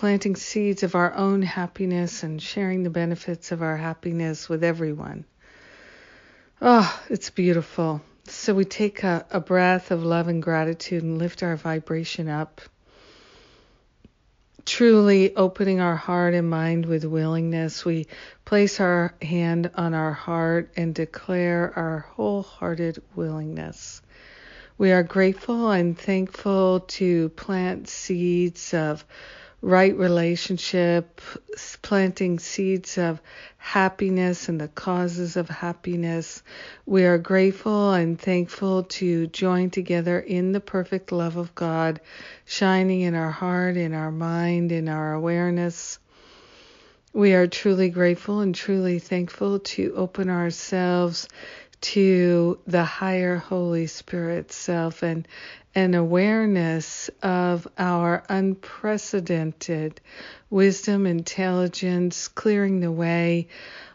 planting seeds of our own happiness and sharing the benefits of our happiness with everyone. Oh, it's beautiful. So we take a, a breath of love and gratitude and lift our vibration up. Truly opening our heart and mind with willingness, we place our hand on our heart and declare our wholehearted willingness. We are grateful and thankful to plant seeds of right relationship, planting seeds of happiness and the causes of happiness. We are grateful and thankful to join together in the perfect love of God, shining in our heart, in our mind, in our awareness. We are truly grateful and truly thankful to open ourselves to the higher Holy Spirit self and an awareness of our unprecedented wisdom, intelligence, clearing the way,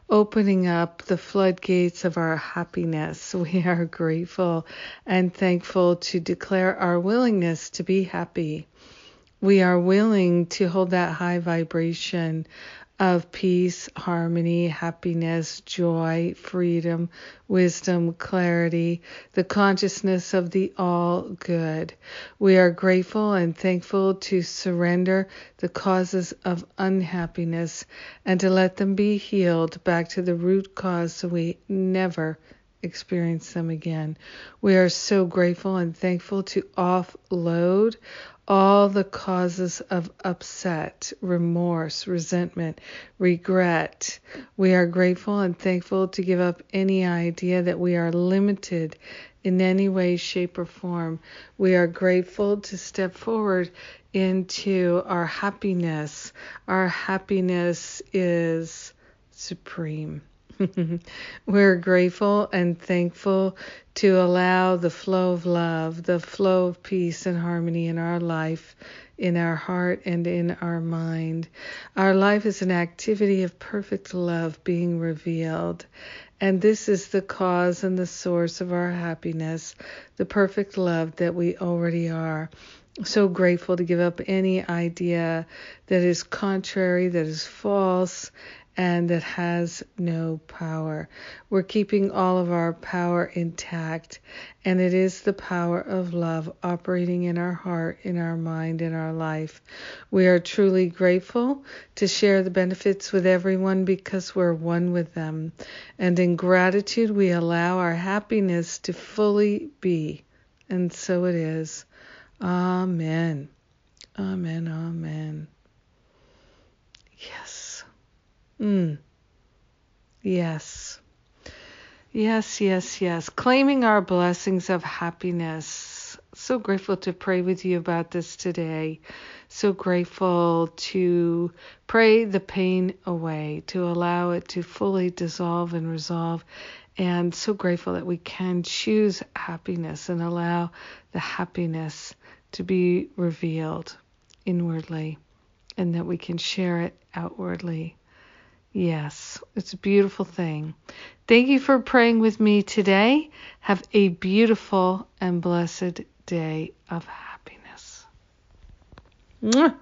opening up the floodgates of our happiness. We are grateful and thankful to declare our willingness to be happy. We are willing to hold that high vibration of peace, harmony, happiness, joy, freedom, wisdom, clarity, the consciousness of the all good. We are grateful and thankful to surrender the causes of unhappiness and to let them be healed back to the root cause so we never experience them again. We are so grateful and thankful to offload all the causes of upset, remorse, resentment, regret. We are grateful and thankful to give up any idea that we are limited in any way, shape, or form. We are grateful to step forward into our happiness. Our happiness is supreme. We're grateful and thankful to allow the flow of love, the flow of peace and harmony in our life, in our heart, and in our mind. Our life is an activity of perfect love being revealed. And this is the cause and the source of our happiness, the perfect love that we already are so grateful to give up any idea that is contrary, that is false, and that has no power. We're keeping all of our power intact, and it is the power of love operating in our heart, in our mind, in our life. We are truly grateful to share the benefits with everyone because we're one with them. And in gratitude, we allow our happiness to fully be. And so it is. Amen. Amen. Yes. Mm. Yes. Yes, yes, yes. Claiming our blessings of happiness. So grateful to pray with you about this today. So grateful to pray the pain away, to allow it to fully dissolve and resolve. And so grateful that we can choose happiness and allow the happiness to be revealed inwardly and that we can share it outwardly. Yes, it's a beautiful thing. Thank you for praying with me today. Have a beautiful and blessed day of happiness. Mwah.